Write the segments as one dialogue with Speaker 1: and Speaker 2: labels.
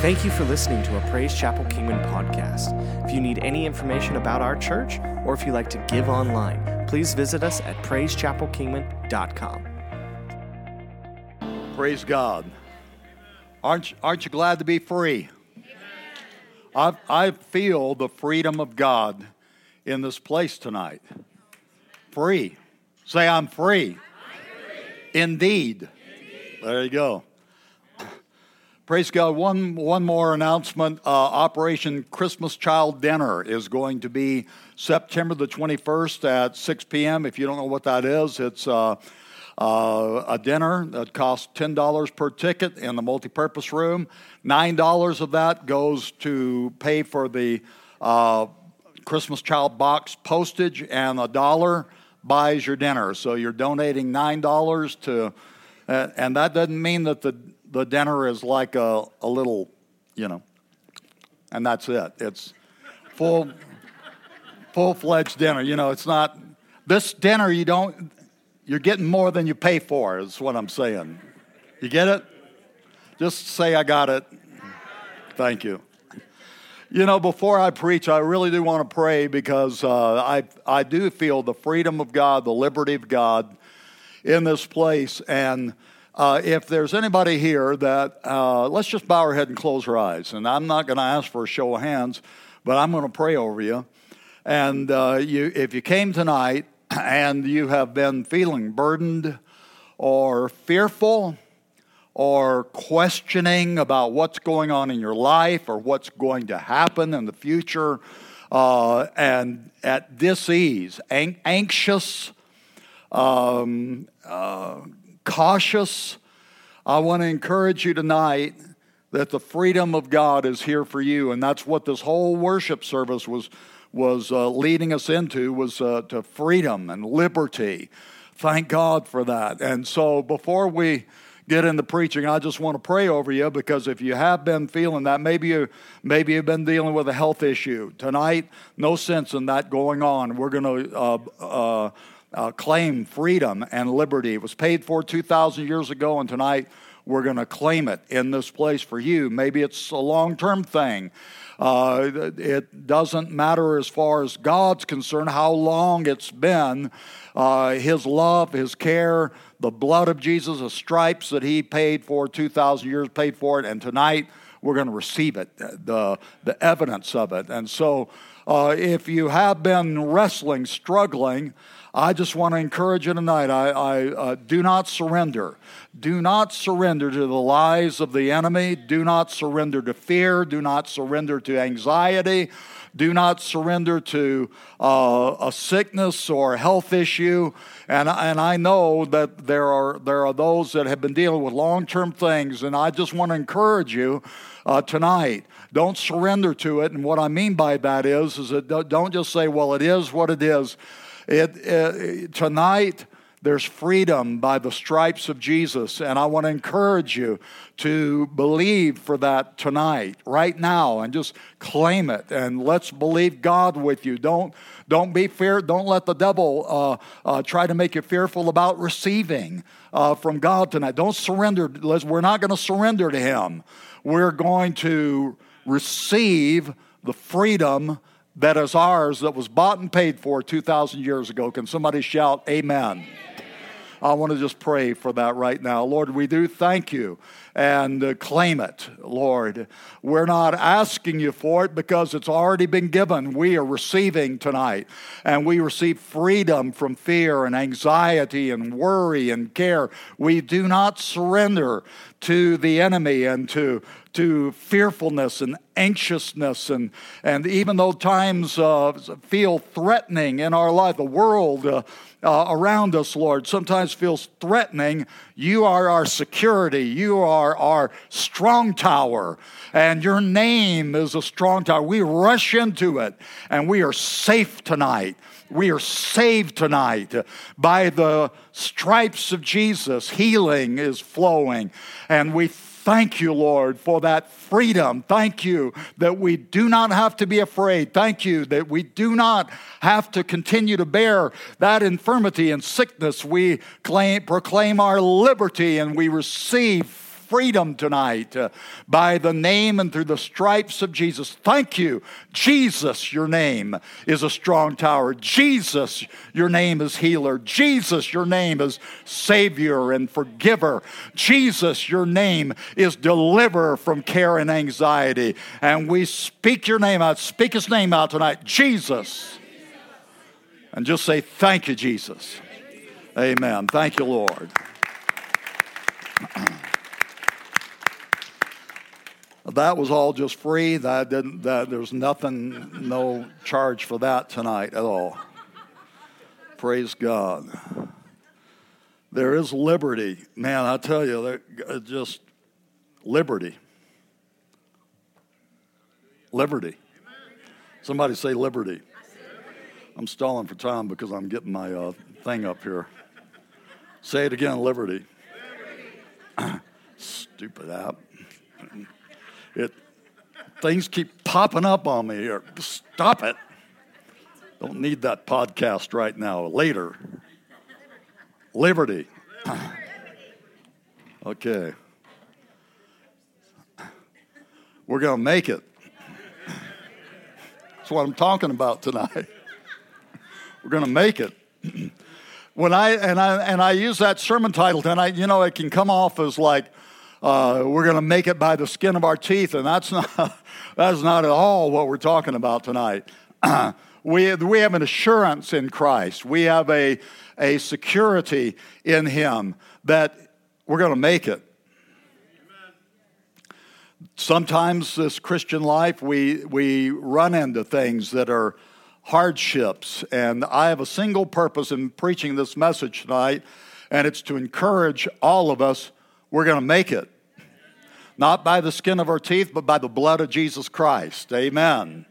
Speaker 1: Thank you for listening to a Praise Chapel Kingman podcast. If you need any information about our church or if you'd like to give online, please visit us at praisechapelkingman.com.
Speaker 2: Praise God. Aren't, aren't you glad to be free? I, I feel the freedom of God in this place tonight. Free. Say, I'm free. Indeed. There you go. Praise God. One, one more announcement. Uh, Operation Christmas Child Dinner is going to be September the 21st at 6 p.m. If you don't know what that is, it's uh, uh, a dinner that costs $10 per ticket in the multipurpose room. $9 of that goes to pay for the uh, Christmas Child box postage, and a dollar buys your dinner. So you're donating $9 to, uh, and that doesn't mean that the the dinner is like a, a little, you know, and that's it. It's full, full fledged dinner. You know, it's not this dinner. You don't. You're getting more than you pay for. Is what I'm saying. You get it? Just say I got it. Thank you. You know, before I preach, I really do want to pray because uh, I I do feel the freedom of God, the liberty of God in this place, and uh, if there's anybody here that, uh, let's just bow our head and close our eyes. And I'm not going to ask for a show of hands, but I'm going to pray over you. And uh, you, if you came tonight and you have been feeling burdened or fearful or questioning about what's going on in your life or what's going to happen in the future, uh, and at dis-ease, an- anxious, um, uh, cautious. I want to encourage you tonight that the freedom of God is here for you, and that's what this whole worship service was was uh, leading us into was uh, to freedom and liberty. Thank God for that. And so, before we get into preaching, I just want to pray over you because if you have been feeling that, maybe you maybe you've been dealing with a health issue tonight. No sense in that going on. We're going to. Uh, uh claim freedom and liberty. It was paid for 2,000 years ago, and tonight we're going to claim it in this place for you. Maybe it's a long term thing. Uh, it doesn't matter as far as God's concerned how long it's been. Uh, his love, His care, the blood of Jesus, the stripes that He paid for 2,000 years, paid for it, and tonight we're going to receive it, the, the evidence of it. And so, uh, if you have been wrestling, struggling, I just want to encourage you tonight. I, I uh, do not surrender. Do not surrender to the lies of the enemy. Do not surrender to fear. Do not surrender to anxiety. Do not surrender to uh, a sickness or a health issue. And, and I know that there are, there are those that have been dealing with long term things, and I just want to encourage you uh, tonight. Don't surrender to it. And what I mean by that is, is that don't just say, well, it is what it is. It, it, tonight, there's freedom by the stripes of Jesus, and I want to encourage you to believe for that tonight, right now, and just claim it. And let's believe God with you. Don't don't be fear. Don't let the devil uh, uh, try to make you fearful about receiving uh, from God tonight. Don't surrender. We're not going to surrender to Him. We're going to receive the freedom that is ours that was bought and paid for 2,000 years ago. Can somebody shout, Amen? I want to just pray for that right now. Lord, we do thank you and uh, claim it, Lord. We're not asking you for it because it's already been given. We are receiving tonight, and we receive freedom from fear and anxiety and worry and care. We do not surrender to the enemy and to to fearfulness and anxiousness and and even though times uh, feel threatening in our life the world uh, uh, around us lord sometimes feels threatening. You are our security. You are our strong tower. And your name is a strong tower. We rush into it and we are safe tonight. We are saved tonight by the stripes of Jesus. Healing is flowing. And we thank you, Lord, for that freedom. Thank you that we do not have to be afraid. Thank you that we do not have to continue to bear that infirmity and sickness. We claim, proclaim our liberty and we receive freedom tonight uh, by the name and through the stripes of Jesus. Thank you. Jesus, your name is a strong tower. Jesus, your name is healer. Jesus, your name is Savior and forgiver. Jesus, your name is deliverer from care and anxiety. And we speak your name out. Speak his name out tonight. Jesus. And just say, Thank you, Jesus. Amen. Thank you, Lord. That was all just free. That didn't. That there's nothing, no charge for that tonight at all. Praise God. There is liberty, man. I tell you, uh, just liberty. Liberty. Somebody say liberty. I'm stalling for time because I'm getting my uh, thing up here. Say it again, liberty. liberty. Stupid app. It things keep popping up on me here. Stop it. Don't need that podcast right now. Later. Liberty. okay. We're going to make it. That's what I'm talking about tonight. We're going to make it. when I and I and I use that sermon title tonight, you know, it can come off as like uh, we're going to make it by the skin of our teeth, and that's not that's not at all what we're talking about tonight. we we have an assurance in Christ. We have a a security in Him that we're going to make it. Sometimes this Christian life, we we run into things that are hardships. And I have a single purpose in preaching this message tonight, and it's to encourage all of us we're going to make it. Not by the skin of our teeth, but by the blood of Jesus Christ. Amen.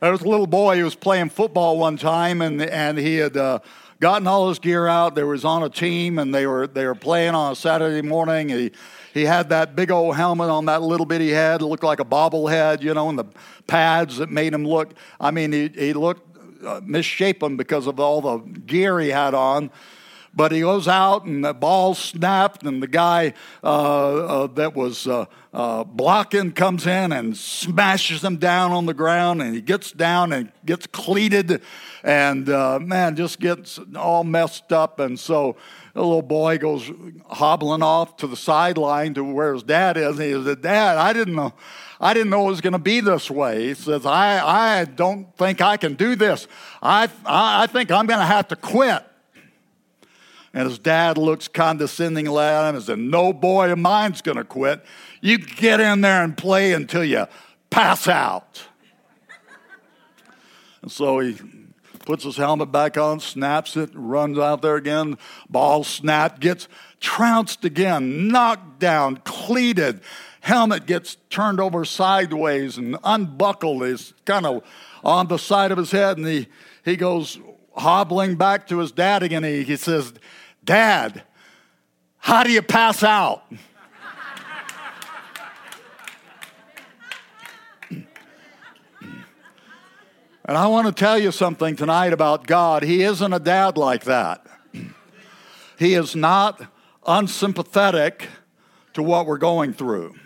Speaker 2: There was a little boy who was playing football one time, and, and he had uh, gotten all his gear out. They was on a team, and they were, they were playing on a Saturday morning. He, he had that big old helmet on that little bitty head. It looked like a bobblehead, you know, and the pads that made him look, I mean, he, he looked uh, misshapen because of all the gear he had on. But he goes out and the ball snapped, and the guy uh, uh, that was uh, uh, blocking comes in and smashes him down on the ground, and he gets down and gets cleated, and uh, man, just gets all messed up. And so the little boy goes hobbling off to the sideline to where his dad is, and he said, Dad, I didn't know. I didn't know it was going to be this way. He says, I, I don't think I can do this. I, I think I'm going to have to quit. And his dad looks condescendingly at him and says, No boy of mine's to quit. You get in there and play until you pass out. And so he puts his helmet back on, snaps it, runs out there again. Ball snapped, gets trounced again, knocked down, cleated helmet gets turned over sideways and unbuckled. He's kind of on the side of his head, and he, he goes hobbling back to his dad again. He, he says, Dad, how do you pass out? And I want to tell you something tonight about God. He isn't a dad like that. He is not unsympathetic to what we're going through.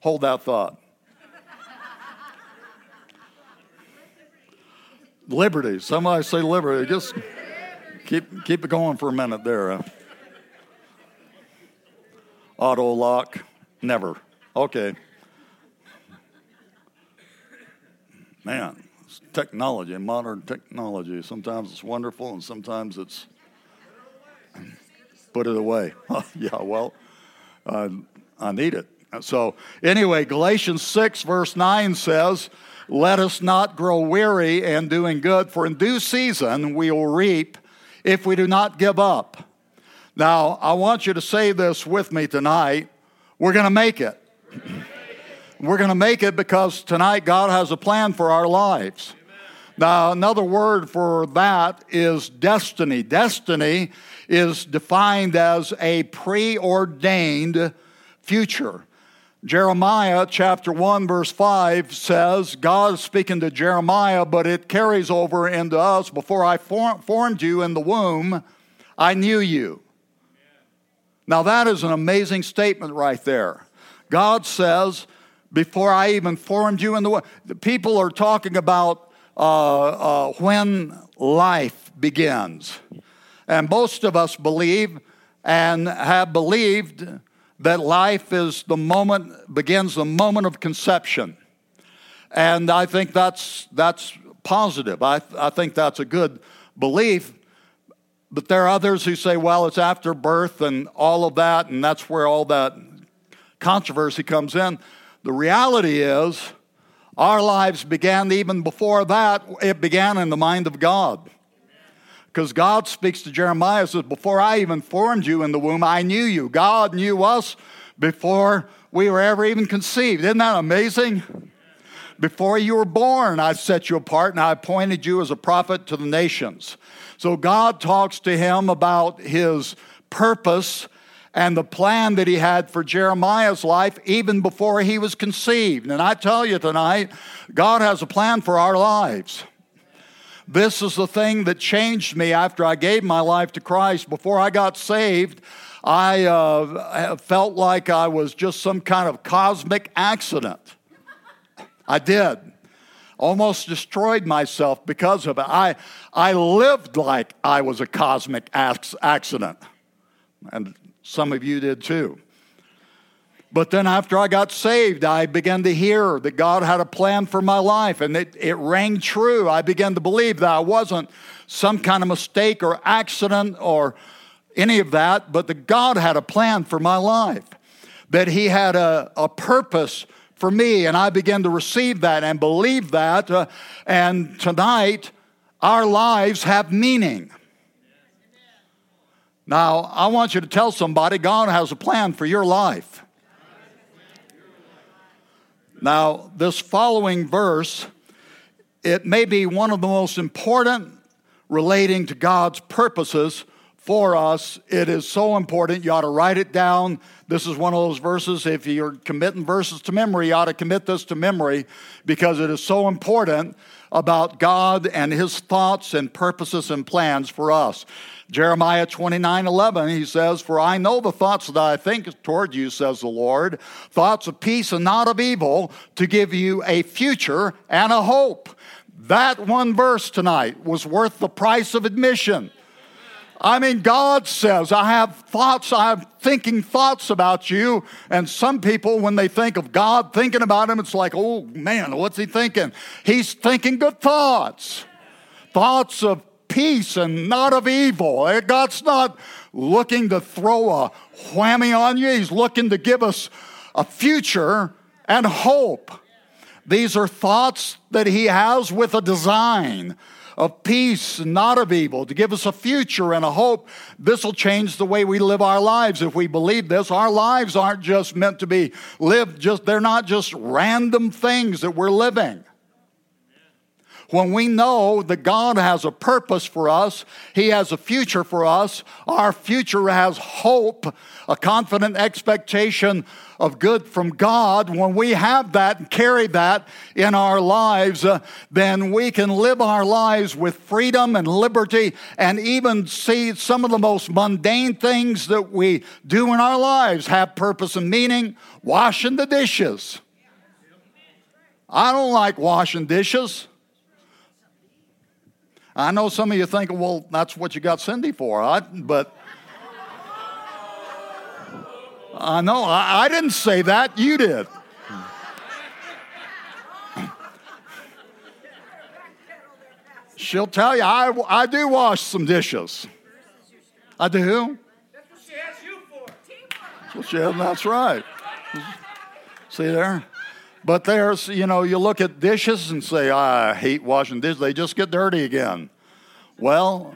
Speaker 2: Hold that thought. Liberty. Somebody say liberty. Just keep keep it going for a minute there. Auto lock, never. Okay. Man, technology, modern technology. Sometimes it's wonderful, and sometimes it's put it away. yeah, well, uh, I need it. So, anyway, Galatians 6, verse 9 says, Let us not grow weary in doing good, for in due season we will reap if we do not give up. Now, I want you to say this with me tonight. We're going to make it. We're going to make it because tonight God has a plan for our lives. Now, another word for that is destiny. Destiny is defined as a preordained future. Jeremiah chapter 1, verse 5 says, God is speaking to Jeremiah, but it carries over into us. Before I formed you in the womb, I knew you. Now, that is an amazing statement right there. God says, Before I even formed you in the world, people are talking about uh, uh, when life begins. And most of us believe and have believed that life is the moment, begins the moment of conception. And I think that's, that's positive. I, I think that's a good belief. But there are others who say, well, it's after birth and all of that, and that's where all that controversy comes in. The reality is, our lives began even before that, it began in the mind of God. Because God speaks to Jeremiah says, Before I even formed you in the womb, I knew you. God knew us before we were ever even conceived. Isn't that amazing? Before you were born, I set you apart and I appointed you as a prophet to the nations. So God talks to him about his purpose and the plan that he had for Jeremiah's life even before he was conceived. And I tell you tonight, God has a plan for our lives. This is the thing that changed me after I gave my life to Christ. Before I got saved, I uh, felt like I was just some kind of cosmic accident. I did. Almost destroyed myself because of it. I, I lived like I was a cosmic accident. And some of you did too. But then after I got saved, I began to hear that God had a plan for my life, and it, it rang true. I began to believe that I wasn't some kind of mistake or accident or any of that, but that God had a plan for my life, that He had a, a purpose for me, and I began to receive that and believe that. Uh, and tonight, our lives have meaning. Now, I want you to tell somebody God has a plan for your life. Now, this following verse, it may be one of the most important relating to God's purposes for us. It is so important. You ought to write it down. This is one of those verses. If you're committing verses to memory, you ought to commit this to memory because it is so important about God and His thoughts and purposes and plans for us. Jeremiah 29 11, he says, For I know the thoughts that I think toward you, says the Lord, thoughts of peace and not of evil, to give you a future and a hope. That one verse tonight was worth the price of admission. I mean, God says, I have thoughts, I'm thinking thoughts about you. And some people, when they think of God thinking about him, it's like, oh man, what's he thinking? He's thinking good thoughts. Thoughts of peace and not of evil. Eh, God's not looking to throw a whammy on you, He's looking to give us a future and hope. These are thoughts that He has with a design of peace, not of evil, to give us a future and a hope. This will change the way we live our lives if we believe this. Our lives aren't just meant to be lived, just they're not just random things that we're living. When we know that God has a purpose for us, He has a future for us, our future has hope, a confident expectation of good from God, when we have that and carry that in our lives, uh, then we can live our lives with freedom and liberty and even see some of the most mundane things that we do in our lives have purpose and meaning. Washing the dishes. I don't like washing dishes. I know some of you think, well, that's what you got Cindy for, I, but I know I, I didn't say that, you did. She'll tell you, I, I do wash some dishes. I do. That's what she has you for. That's what she has, that's right. See there? But there's, you know, you look at dishes and say, I hate washing dishes. They just get dirty again. Well,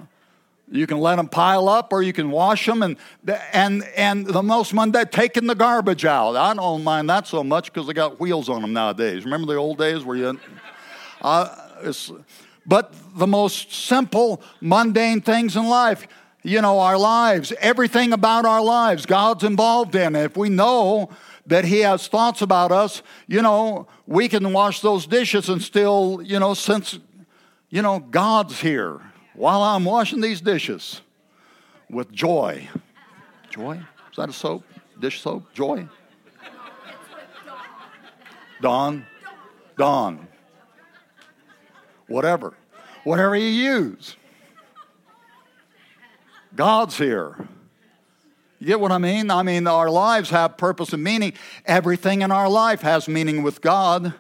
Speaker 2: you can let them pile up or you can wash them. And, and, and the most mundane, taking the garbage out. I don't mind that so much because they got wheels on them nowadays. Remember the old days where you. Uh, but the most simple, mundane things in life you know, our lives, everything about our lives, God's involved in. If we know that He has thoughts about us, you know, we can wash those dishes and still, you know, since, you know, God's here while I'm washing these dishes. with joy. Joy? Is that a soap? Dish soap? Joy? Dawn? Dawn. Whatever. Whatever you use. God's here. You get what I mean? I mean, our lives have purpose and meaning. Everything in our life has meaning with God.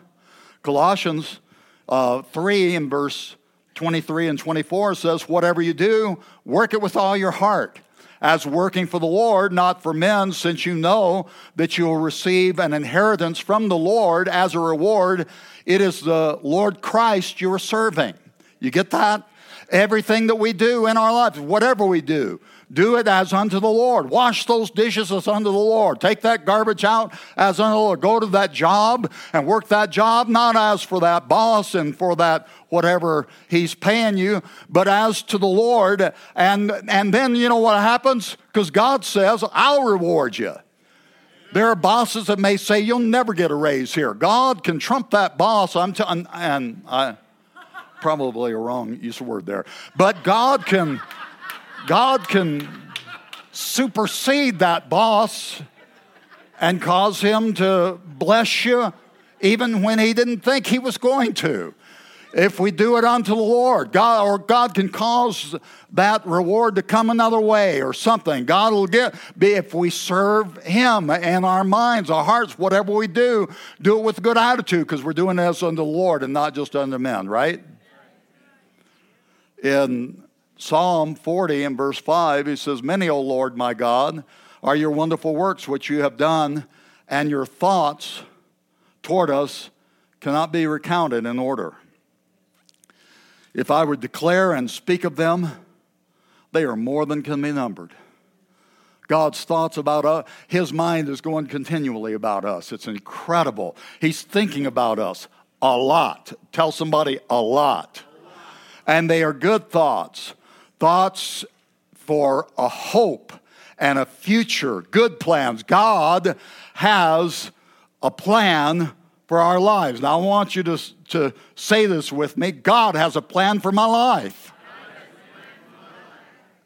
Speaker 2: Colossians uh, 3 in verse 23 and 24 says, Whatever you do, work it with all your heart, as working for the Lord, not for men, since you know that you will receive an inheritance from the Lord as a reward. It is the Lord Christ you are serving. You get that? Everything that we do in our lives, whatever we do, do it as unto the Lord. Wash those dishes as unto the Lord. Take that garbage out as unto the Lord. Go to that job and work that job, not as for that boss and for that whatever he's paying you, but as to the Lord. And, and then you know what happens? Because God says, I'll reward you. There are bosses that may say, You'll never get a raise here. God can trump that boss. I'm t- and, and I probably a wrong use of word there. But God can. God can supersede that boss and cause him to bless you even when he didn't think he was going to. If we do it unto the Lord, God or God can cause that reward to come another way or something. God will get be if we serve Him in our minds, our hearts, whatever we do, do it with a good attitude because we're doing this unto the Lord and not just unto men, right? In Psalm 40 and verse 5, he says, Many, O Lord my God, are your wonderful works which you have done, and your thoughts toward us cannot be recounted in order. If I would declare and speak of them, they are more than can be numbered. God's thoughts about us, His mind is going continually about us. It's incredible. He's thinking about us a lot. Tell somebody a lot. And they are good thoughts thoughts for a hope and a future, good plans. God has a plan for our lives. Now, I want you to, to say this with me God has a plan for my life.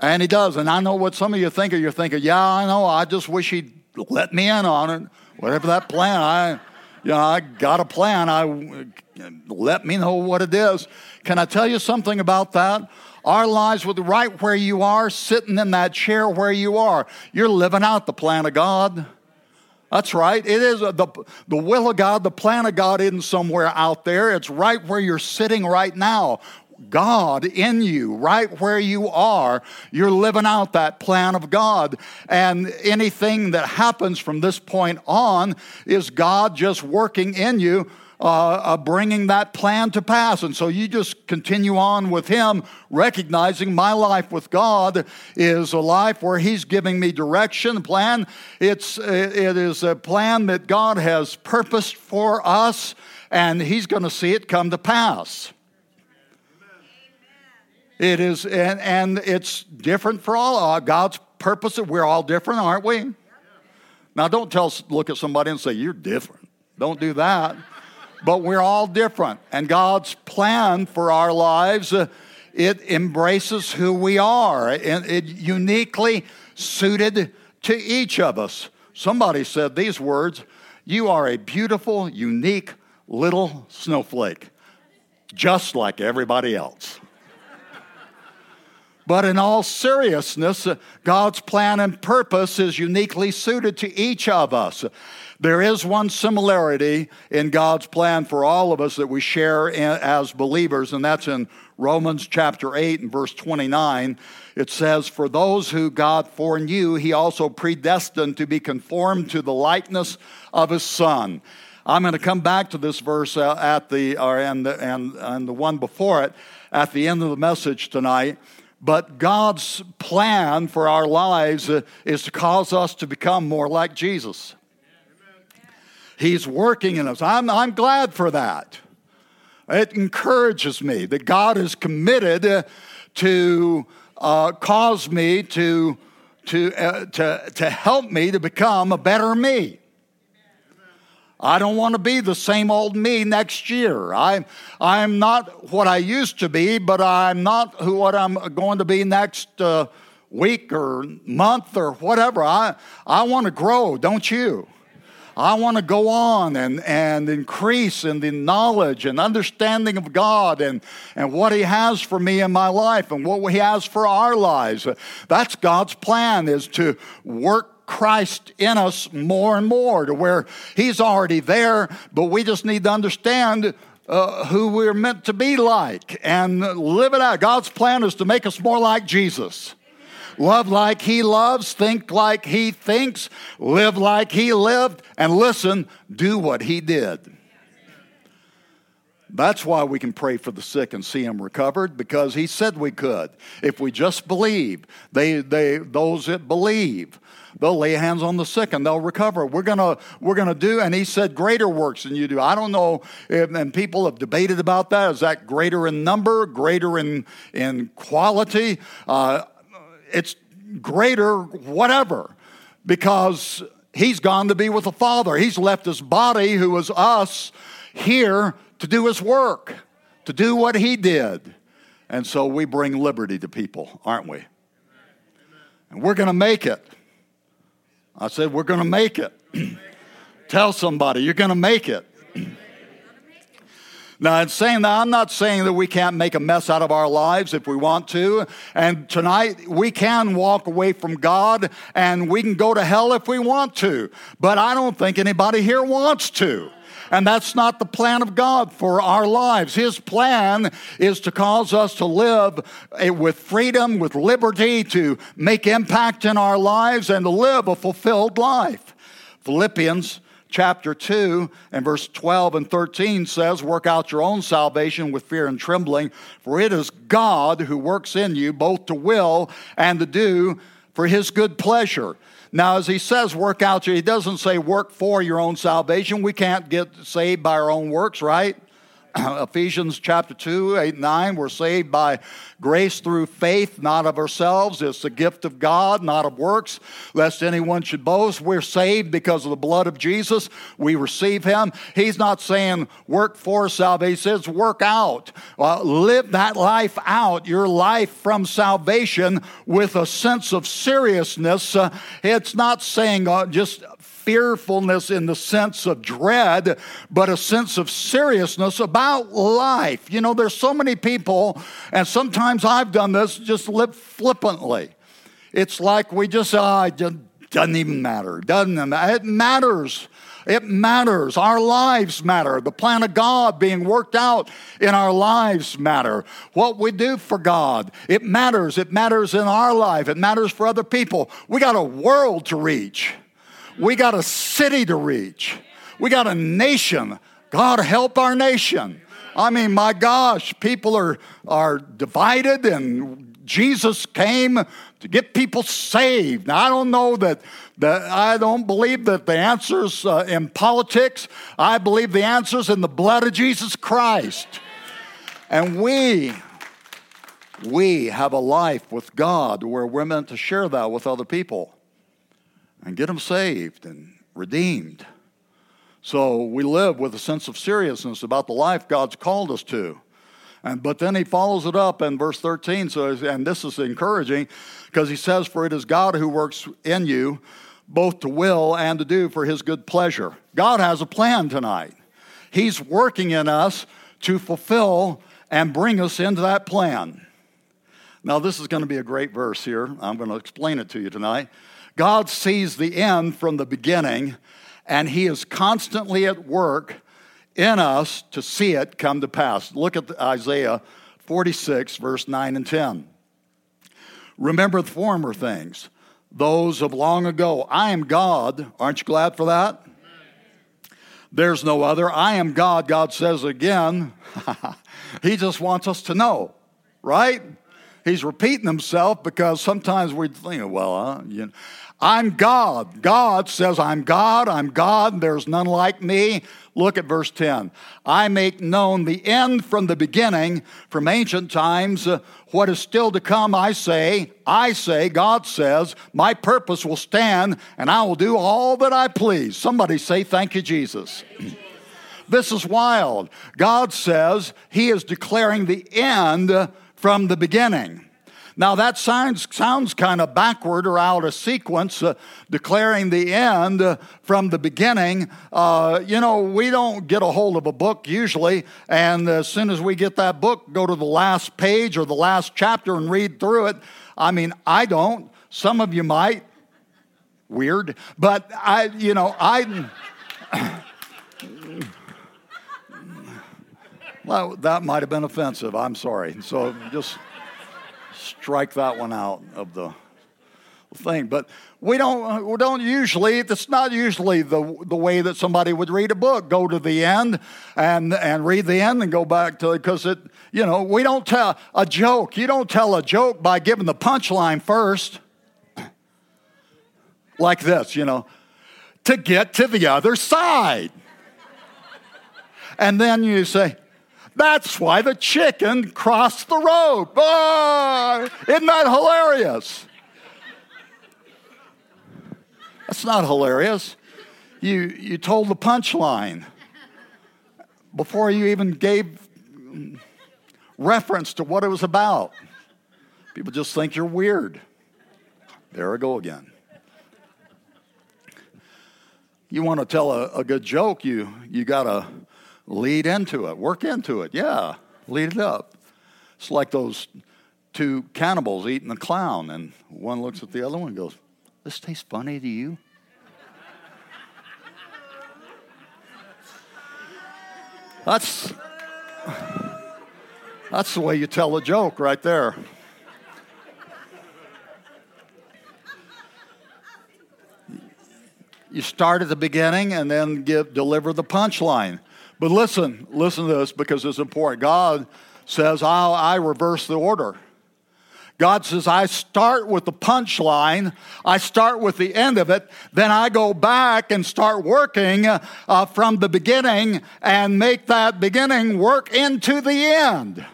Speaker 2: And He does. And I know what some of you think. Of. You're thinking, yeah, I know. I just wish He'd let me in on it. Whatever that plan, I, you know, I got a plan. I let me know what it is. Can I tell you something about that? Our lives with right where you are, sitting in that chair where you are. You're living out the plan of God. That's right. It is uh, the, the will of God, the plan of God isn't somewhere out there. It's right where you're sitting right now. God in you, right where you are, you're living out that plan of God. And anything that happens from this point on is God just working in you uh, uh, bringing that plan to pass. And so you just continue on with Him, recognizing my life with God is a life where He's giving me direction, plan. It's, it is a plan that God has purposed for us, and He's going to see it come to pass. It is, and, and it's different for all. Uh, God's purpose, we're all different, aren't we? Now, don't tell, look at somebody and say, You're different. Don't do that but we're all different. And God's plan for our lives, uh, it embraces who we are, and it uniquely suited to each of us. Somebody said these words You are a beautiful, unique little snowflake, just like everybody else. But in all seriousness, God's plan and purpose is uniquely suited to each of us. There is one similarity in God's plan for all of us that we share as believers, and that's in Romans chapter 8 and verse 29. It says, For those who God foreknew, he also predestined to be conformed to the likeness of his Son. I'm going to come back to this verse uh, at the, or, and, the, and, and the one before it at the end of the message tonight. But God's plan for our lives uh, is to cause us to become more like Jesus. He's working in us. I'm, I'm glad for that. It encourages me that God is committed to uh, cause me to, to, uh, to, to help me to become a better me. I don't want to be the same old me next year. I, I'm not what I used to be, but I'm not who, what I'm going to be next uh, week or month or whatever. I, I want to grow, don't you? I want to go on and, and increase in the knowledge and understanding of God and, and what He has for me in my life and what He has for our lives. That's God's plan is to work Christ in us more and more to where He's already there, but we just need to understand uh, who we're meant to be like and live it out. God's plan is to make us more like Jesus. Love like he loves, think like he thinks, live like he lived, and listen, do what he did. That's why we can pray for the sick and see them recovered because he said we could. If we just believe, they, they, those that believe, they'll lay hands on the sick and they'll recover. We're gonna, we're gonna do, and he said greater works than you do. I don't know, if, and people have debated about that. Is that greater in number, greater in, in quality? Uh, it's greater, whatever, because he's gone to be with the Father. He's left his body, who was us, here to do his work, to do what he did. And so we bring liberty to people, aren't we? And we're going to make it. I said, We're going to make it. Tell somebody, you're going to make it. Now, in saying that, I'm not saying that we can't make a mess out of our lives if we want to. And tonight, we can walk away from God and we can go to hell if we want to. But I don't think anybody here wants to. And that's not the plan of God for our lives. His plan is to cause us to live eh, with freedom, with liberty, to make impact in our lives, and to live a fulfilled life. Philippians chapter 2 and verse 12 and 13 says, Work out your own salvation with fear and trembling, for it is God who works in you both to will and to do for his good pleasure. Now, as he says, work out, your, he doesn't say work for your own salvation. We can't get saved by our own works, right? Ephesians chapter 2, 8, 9, we're saved by grace through faith, not of ourselves. It's the gift of God, not of works, lest anyone should boast. We're saved because of the blood of Jesus. We receive Him. He's not saying work for salvation, He says work out. Uh, live that life out, your life from salvation with a sense of seriousness. Uh, it's not saying uh, just fearfulness in the sense of dread, but a sense of seriousness about life. You know, there's so many people, and sometimes I've done this, just live flippantly. It's like we just, uh, it doesn't even matter. Doesn't it matters. It matters. Our lives matter. The plan of God being worked out in our lives matter. What we do for God, it matters. It matters in our life. It matters for other people. We got a world to reach. We got a city to reach. We got a nation. God help our nation. I mean, my gosh, people are, are divided, and Jesus came to get people saved. Now, I don't know that, that I don't believe that the answer's uh, in politics. I believe the answer's in the blood of Jesus Christ. And we, we have a life with God where we're meant to share that with other people and get them saved and redeemed. So we live with a sense of seriousness about the life God's called us to. And, but then he follows it up in verse 13. So, and this is encouraging because he says, For it is God who works in you both to will and to do for his good pleasure. God has a plan tonight. He's working in us to fulfill and bring us into that plan. Now, this is going to be a great verse here. I'm going to explain it to you tonight. God sees the end from the beginning, and He is constantly at work in us to see it come to pass. Look at Isaiah 46, verse 9 and 10. Remember the former things, those of long ago. I am God. Aren't you glad for that? There's no other. I am God, God says again. he just wants us to know, right? He's repeating himself because sometimes we think, well, uh, you know, I'm God. God says, I'm God, I'm God, there's none like me. Look at verse 10. I make known the end from the beginning, from ancient times. What is still to come, I say, I say, God says, my purpose will stand, and I will do all that I please. Somebody say, Thank you, Jesus. this is wild. God says He is declaring the end from the beginning. Now, that sounds, sounds kind of backward or out of sequence, uh, declaring the end uh, from the beginning. Uh, you know, we don't get a hold of a book usually, and as soon as we get that book, go to the last page or the last chapter and read through it. I mean, I don't. Some of you might. Weird. But I, you know, I. well, that might have been offensive. I'm sorry. So just strike that one out of the thing. But we don't, we don't usually, it's not usually the, the way that somebody would read a book. Go to the end and, and read the end and go back to it because it, you know, we don't tell a joke. You don't tell a joke by giving the punchline first. Like this, you know, to get to the other side. And then you say, that's why the chicken crossed the road. Oh, isn't that hilarious? That's not hilarious. You, you told the punchline before you even gave reference to what it was about. People just think you're weird. There I go again. You want to tell a, a good joke, you, you got to lead into it, work into it. Yeah, lead it up. It's like those two cannibals eating a clown, and one looks at the other one and goes, This tastes funny to you? That's that's the way you tell a joke right there. You start at the beginning and then give deliver the punchline. But listen, listen to this because it's important. God says, I'll, I reverse the order. God says, I start with the punchline, I start with the end of it, then I go back and start working uh, from the beginning and make that beginning work into the end.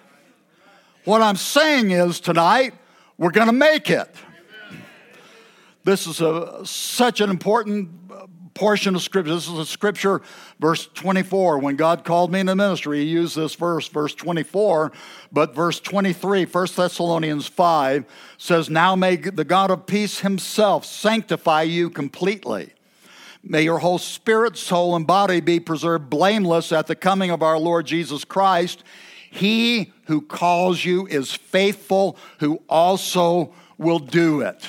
Speaker 2: What I'm saying is tonight, we're going to make it. This is a, such an important portion of scripture. This is a scripture, verse 24. When God called me into ministry, he used this verse, verse 24. But verse 23, 1 Thessalonians 5, says, Now may the God of peace himself sanctify you completely. May your whole spirit, soul, and body be preserved blameless at the coming of our Lord Jesus Christ. He who calls you is faithful, who also will do it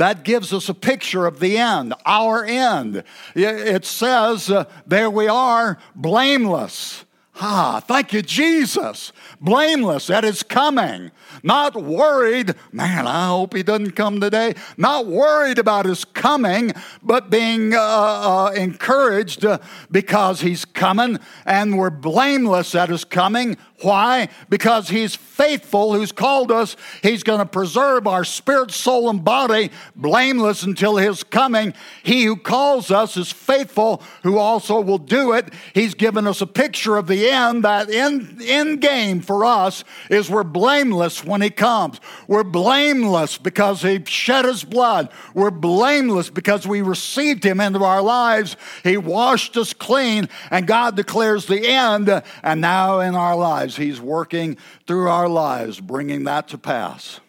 Speaker 2: that gives us a picture of the end, our end. It says, uh, there we are, blameless. Ah, thank you, Jesus. Blameless at his coming. Not worried, man, I hope he doesn't come today. Not worried about his coming, but being uh, uh, encouraged uh, because he's coming and we're blameless at his coming. Why? Because he's faithful who's called us. He's going to preserve our spirit, soul, and body blameless until his coming. He who calls us is faithful, who also will do it. He's given us a picture of the end. That end, end game for us is we're blameless when he comes. We're blameless because he shed his blood. We're blameless because we received him into our lives. He washed us clean, and God declares the end. And now in our lives, He's working through our lives, bringing that to pass.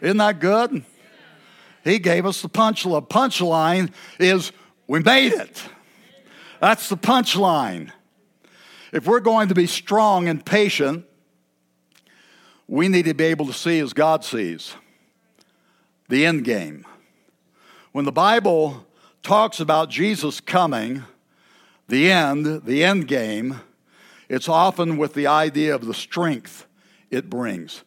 Speaker 2: Isn't that good? He gave us the punchline. Punchline is we made it. That's the punchline. If we're going to be strong and patient, we need to be able to see as God sees the end game. When the Bible talks about Jesus coming, the end, the end game, it's often with the idea of the strength it brings.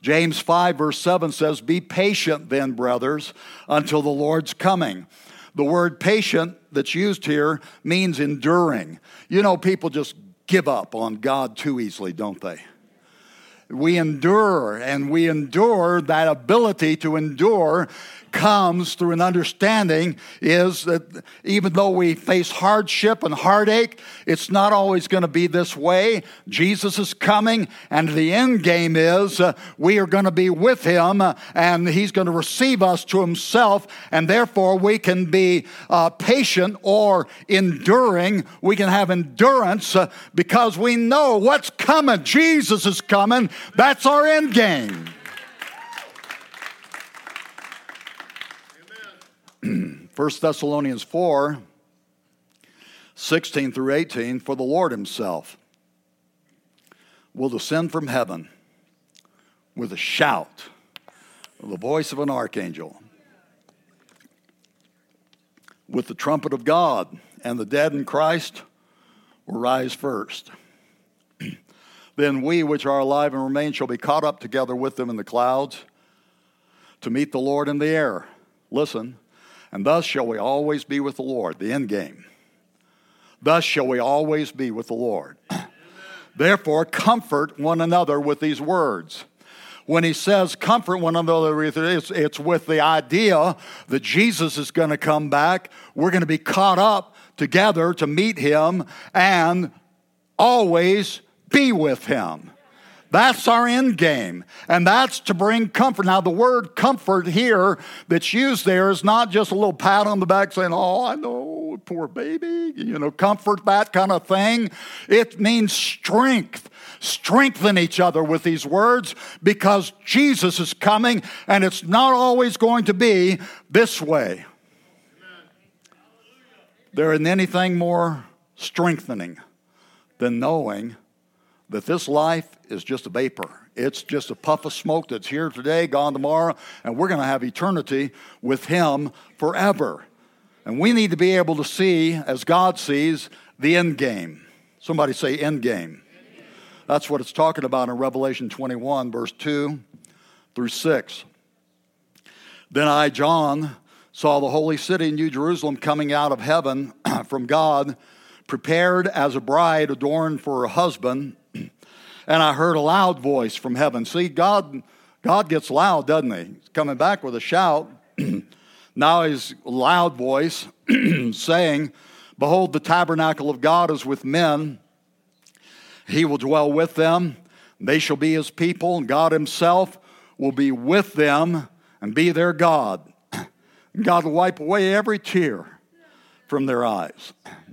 Speaker 2: James 5, verse 7 says, Be patient then, brothers, until the Lord's coming. The word patient that's used here means enduring. You know, people just give up on God too easily, don't they? We endure, and we endure that ability to endure comes through an understanding is that even though we face hardship and heartache, it's not always going to be this way. Jesus is coming, and the end game is uh, we are going to be with him, uh, and he's going to receive us to himself, and therefore we can be uh, patient or enduring. We can have endurance uh, because we know what's coming. Jesus is coming. That's our end game. 1 Thessalonians 4 16 through 18, for the Lord Himself will descend from heaven with a shout, the voice of an archangel, with the trumpet of God, and the dead in Christ will rise first. then we which are alive and remain shall be caught up together with them in the clouds to meet the Lord in the air. Listen, and thus shall we always be with the Lord, the end game. Thus shall we always be with the Lord. Therefore, comfort one another with these words. When he says comfort one another, it's, it's with the idea that Jesus is going to come back. We're going to be caught up together to meet him and always be with him. That's our end game. And that's to bring comfort. Now, the word comfort here that's used there is not just a little pat on the back saying, Oh, I know, poor baby, you know, comfort, that kind of thing. It means strength. Strengthen each other with these words because Jesus is coming and it's not always going to be this way. There isn't anything more strengthening than knowing that this life is just a vapor. It's just a puff of smoke that's here today, gone tomorrow, and we're going to have eternity with Him forever. And we need to be able to see, as God sees, the end game. Somebody say, end game. That's what it's talking about in Revelation 21, verse 2 through 6. Then I, John, saw the holy city, New Jerusalem, coming out of heaven from God, prepared as a bride adorned for her husband and I heard a loud voice from heaven. See, God, God gets loud, doesn't he? He's coming back with a shout. now his loud voice saying, Behold, the tabernacle of God is with men. He will dwell with them. They shall be his people, and God himself will be with them and be their God. God will wipe away every tear from their eyes.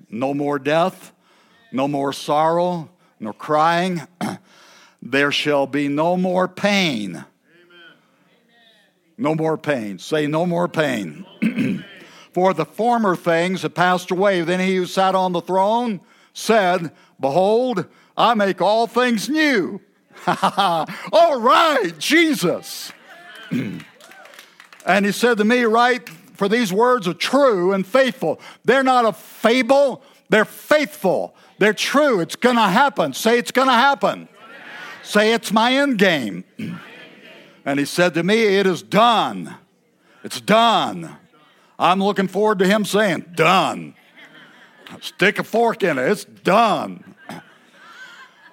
Speaker 2: No more death, no more sorrow, no crying. There shall be no more pain. Amen. No more pain. Say, no more pain. For the former things have passed away. Then he who sat on the throne said, Behold, I make all things new. all right, Jesus. and he said to me, Right, for these words are true and faithful. They're not a fable, they're faithful. They're true. It's going to happen. Say, It's going to happen. Say, it's my end game. And he said to me, It is done. It's done. I'm looking forward to him saying, Done. Stick a fork in it. It's done.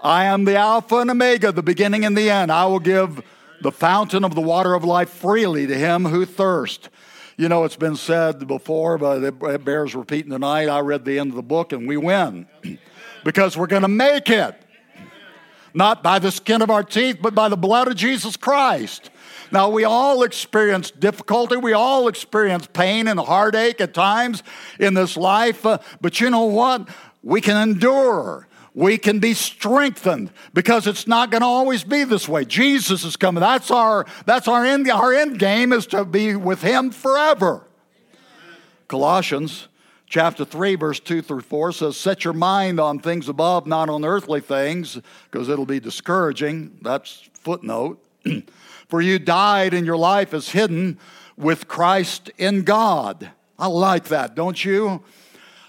Speaker 2: I am the Alpha and Omega, the beginning and the end. I will give the fountain of the water of life freely to him who thirsts. You know, it's been said before, but it bears repeating tonight. I read the end of the book and we win because we're going to make it not by the skin of our teeth, but by the blood of Jesus Christ. Now, we all experience difficulty. We all experience pain and heartache at times in this life. Uh, but you know what? We can endure. We can be strengthened because it's not going to always be this way. Jesus is coming. That's our, that's our end, our end game is to be with Him forever. Colossians chapter 3, verse 2 through 4 says, Set your mind on things above, not on earthly things, because it'll be discouraging. That's footnote. For you died, and your life is hidden with Christ in God. I like that, don't you?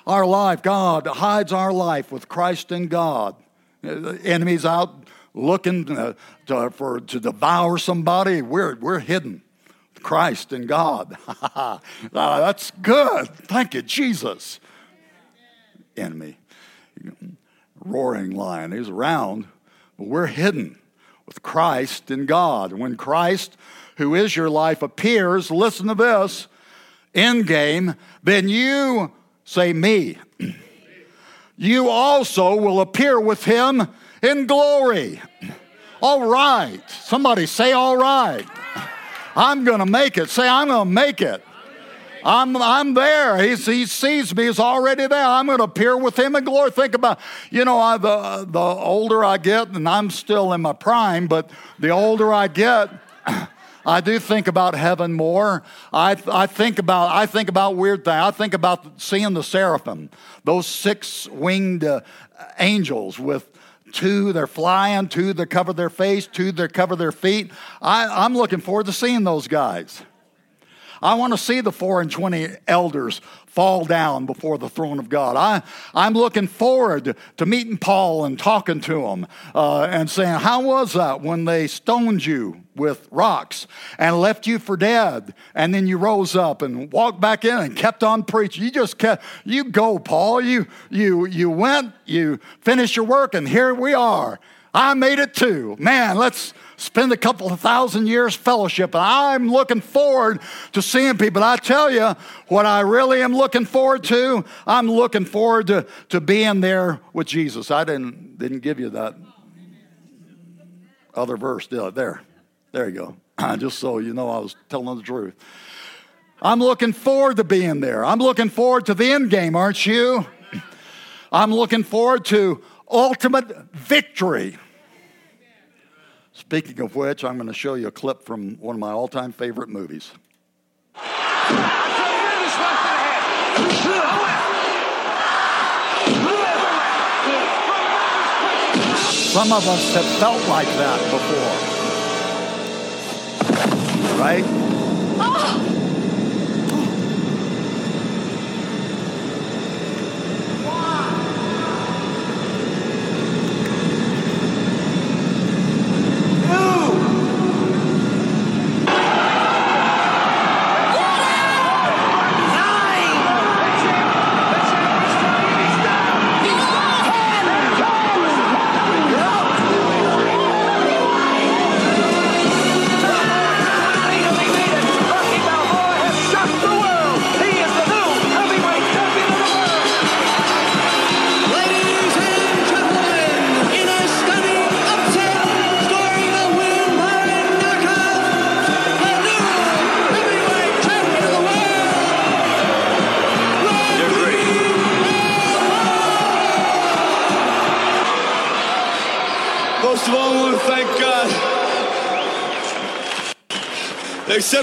Speaker 2: Our life, God hides our life with Christ in God. Enemies out looking to, to, for, to devour somebody, we're, we're hidden Christ and God. oh, that's good. Thank you, Jesus. Enemy, roaring lion. He's around, but we're hidden with Christ in God. When Christ, who is your life, appears, listen to this, end game, then you say, Me. You also will appear with him in glory. All right. Somebody say, All right. I'm going to make it. Say, I'm going to make it. I'm, I'm there. He's, he sees me. He's already there. I'm going to appear with him in glory. Think about, you know, I, the, the older I get, and I'm still in my prime, but the older I get, I do think about heaven more. I, I think about I think about weird things. I think about seeing the seraphim, those six winged uh, angels with two they're flying, two they cover their face, two they cover their feet. I, I'm looking forward to seeing those guys. I want to see the four and twenty elders fall down before the throne of God. I, I'm looking forward to meeting Paul and talking to him uh, and saying, How was that when they stoned you with rocks and left you for dead? And then you rose up and walked back in and kept on preaching. You just kept, you go, Paul. You, you, you went, you finished your work, and here we are. I made it too. Man, let's spend a couple of thousand years fellowship. And I'm looking forward to seeing people. I tell you what I really am looking forward to. I'm looking forward to, to being there with Jesus. I didn't, didn't give you that other verse, did I? There. There you go. Just so you know I was telling the truth. I'm looking forward to being there. I'm looking forward to the end game, aren't you? I'm looking forward to ultimate victory. Speaking of which, I'm going to show you a clip from one of my all time favorite movies. Some of us have felt like that before. Right?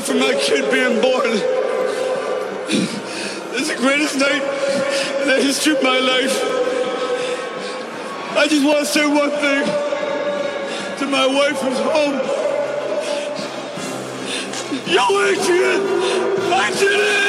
Speaker 3: Except for my kid being born. Is the greatest night in the history of my life. I just want to say one thing to my wife who's home. Yo, Adrian, I did it!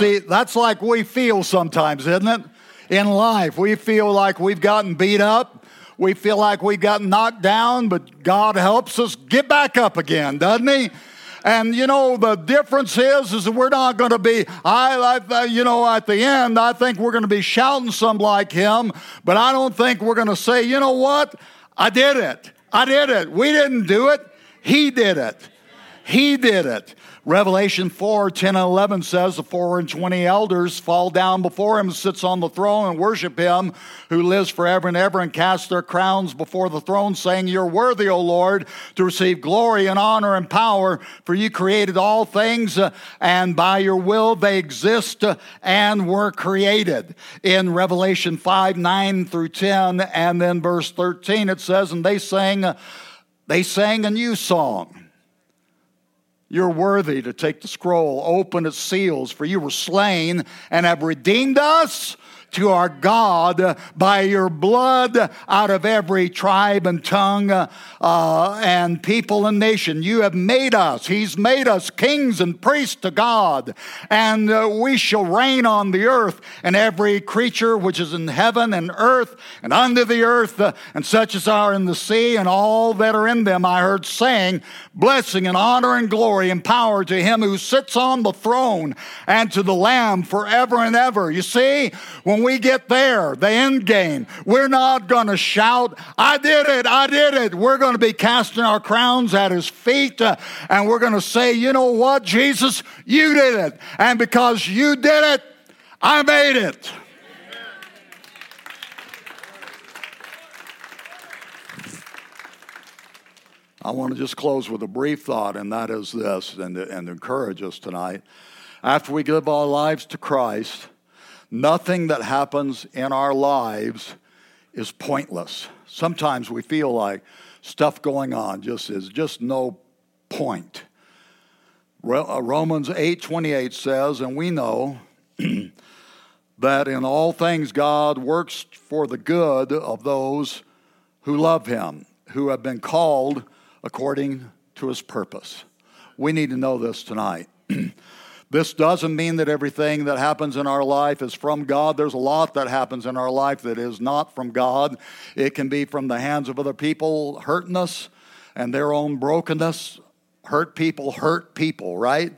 Speaker 2: See, that's like we feel sometimes, isn't it? In life, we feel like we've gotten beat up. We feel like we've gotten knocked down, but God helps us get back up again, doesn't He? And you know, the difference is, is that we're not going to be, I, I, you know, at the end, I think we're going to be shouting some like him, but I don't think we're going to say, you know what? I did it. I did it. We didn't do it. He did it. He did it. Revelation 4 10 and 11 says, The four and twenty elders fall down before him, sits on the throne, and worship him who lives forever and ever, and cast their crowns before the throne, saying, You're worthy, O Lord, to receive glory and honor and power, for you created all things, uh, and by your will they exist uh, and were created. In Revelation 5 9 through 10, and then verse 13, it says, And they sang, they sang a new song you're worthy to take the scroll, open its seals, for you were slain and have redeemed us to our God by your blood out of every tribe and tongue uh, and people and nation. You have made us, He's made us kings and priests to God, and uh, we shall reign on the earth, and every creature which is in heaven and earth and under the earth, uh, and such as are in the sea, and all that are in them, I heard saying, Blessing and honor and glory and power to Him who sits on the throne and to the Lamb forever and ever. You see, when we get there, the end game, we're not going to shout, I did it, I did it. We're going to be casting our crowns at his feet uh, and we're going to say, you know what, Jesus, you did it. And because you did it, I made it. I want to just close with a brief thought, and that is this, and, and encourage us tonight. After we give our lives to Christ, nothing that happens in our lives is pointless. Sometimes we feel like stuff going on just is just no point. Uh, Romans 8:28 says, and we know that in all things God works for the good of those who love him, who have been called according to his purpose. We need to know this tonight. this doesn't mean that everything that happens in our life is from God. There's a lot that happens in our life that is not from God. It can be from the hands of other people hurting us and their own brokenness. Hurt people hurt people, right?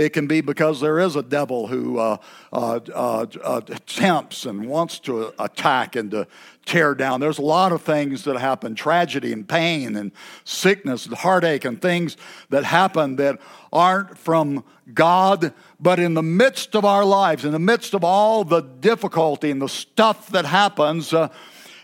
Speaker 2: It can be because there is a devil who uh, uh, uh, uh, tempts and wants to attack and to tear down. There's a lot of things that happen tragedy and pain and sickness and heartache and things that happen that aren't from God, but in the midst of our lives, in the midst of all the difficulty and the stuff that happens, uh,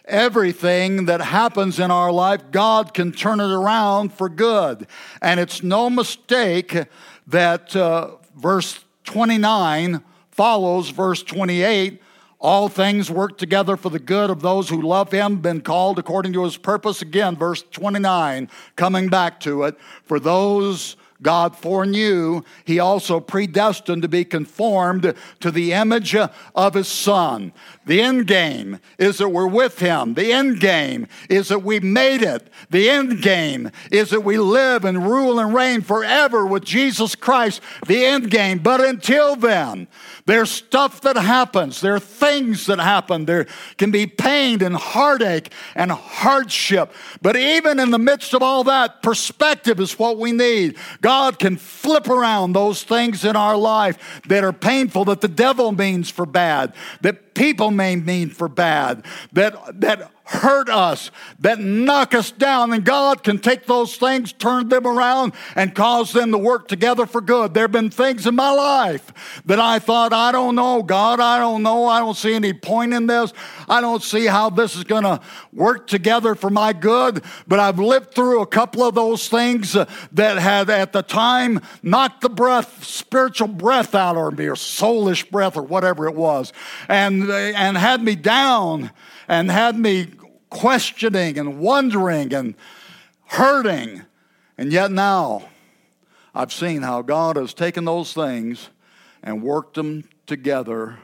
Speaker 2: everything that happens in our life, God can turn it around for good. And it's no mistake that uh, verse 29 follows verse 28 all things work together for the good of those who love him, been called according to his purpose. Again, verse 29, coming back to it. For those God foreknew, he also predestined to be conformed to the image of his son. The end game is that we're with him. The end game is that we made it. The end game is that we live and rule and reign forever with Jesus Christ. The end game. But until then, there's stuff that happens. There are things that happen. There can be pain and heartache and hardship. But even in the midst of all that, perspective is what we need. God can flip around those things in our life that are painful, that the devil means for bad, that people may mean for bad, that, that hurt us, that knock us down, and God can take those things, turn them around, and cause them to work together for good. There have been things in my life that I thought, I don't know, God, I don't know, I don't see any point in this. I don't see how this is going to work together for my good. But I've lived through a couple of those things that had at the time knocked the breath, spiritual breath out of me, or soulish breath, or whatever it was, and, and had me down and had me questioning and wondering and hurting. And yet now, I've seen how God has taken those things and worked them together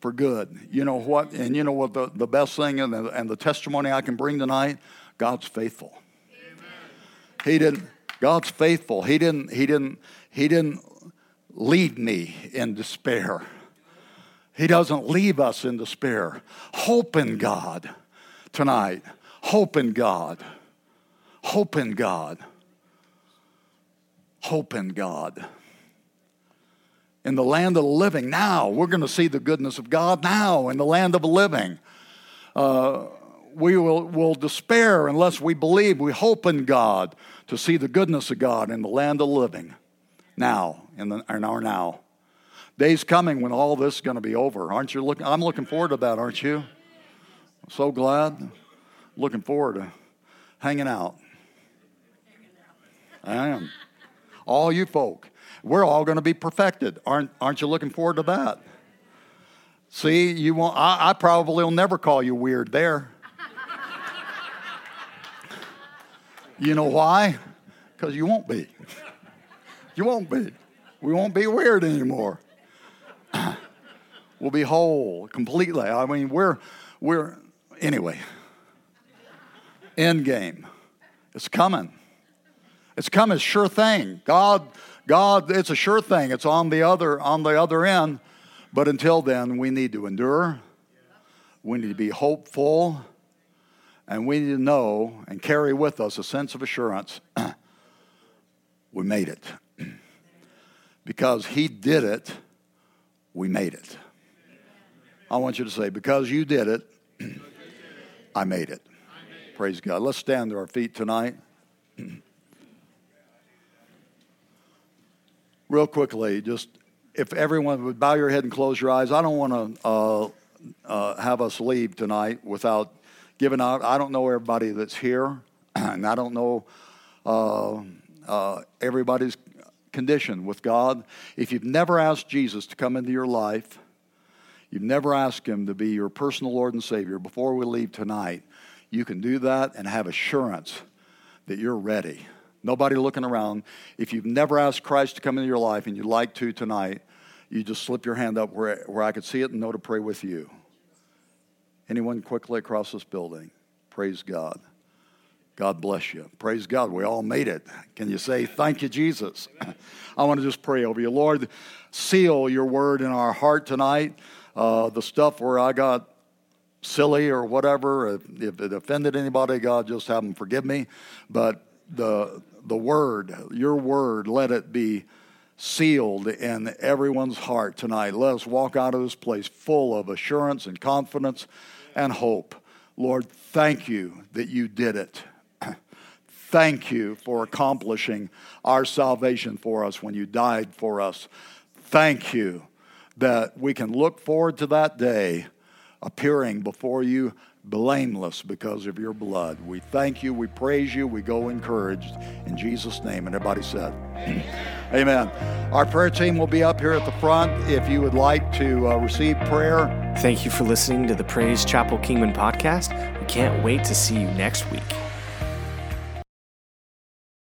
Speaker 2: for good. You know what? And you know what the, the best thing and the, and the testimony I can bring tonight? God's faithful. Amen. He didn't, God's faithful. He didn't, he didn't, he didn't lead me in despair. He doesn't leave us in despair. Hope in God tonight. Hope in God. Hope in God. Hope in God. In the land of the living, now we're going to see the goodness of God now in the land of the living. Uh, we will, will despair unless we believe, we hope in God to see the goodness of God in the land of the living now, in, the, in our now. Days coming when all this is going to be over. Aren't you looking? I'm looking forward to that, aren't you? So glad. Looking forward to hanging out. I am. All you folk. We're all going to be perfected. Aren't, aren't you looking forward to that? See, you won't, I, I probably will never call you weird there. you know why? Because you won't be. You won't be. We won't be weird anymore. we'll be whole completely. I mean, we're, we're, anyway, end game. It's coming. It's coming, sure thing. God, God, it's a sure thing. It's on the other, on the other end. But until then, we need to endure. We need to be hopeful. And we need to know and carry with us a sense of assurance we made it. because He did it, we made it. I want you to say, because you did it, I made it. Praise God. Let's stand to our feet tonight. Real quickly, just if everyone would bow your head and close your eyes, I don't want to uh, uh, have us leave tonight without giving out. I don't know everybody that's here. and I don't know uh, uh, everybody's condition with God. If you've never asked Jesus to come into your life, you've never asked Him to be your personal Lord and Savior, before we leave tonight, you can do that and have assurance that you're ready. Nobody looking around. If you've never asked Christ to come into your life and you'd like to tonight, you just slip your hand up where, where I could see it and know to pray with you. Anyone quickly across this building? Praise God. God bless you. Praise God. We all made it. Can you say, Thank you, Jesus? I want to just pray over you. Lord, seal your word in our heart tonight. Uh, the stuff where I got silly or whatever, if it offended anybody, God, just have them forgive me. But the, the word, your word, let it be sealed in everyone's heart tonight. Let us walk out of this place full of assurance and confidence and hope. Lord, thank you that you did it. Thank you for accomplishing our salvation for us when you died for us. Thank you that we can look forward to that day appearing before you blameless because of your blood. We thank you, we praise you, we go encouraged in Jesus' name. And everybody said, Amen. Our prayer team will be up here at the front if you would like to uh, receive prayer.
Speaker 1: Thank you for listening to the Praise Chapel Kingman podcast. We can't wait to see you next week.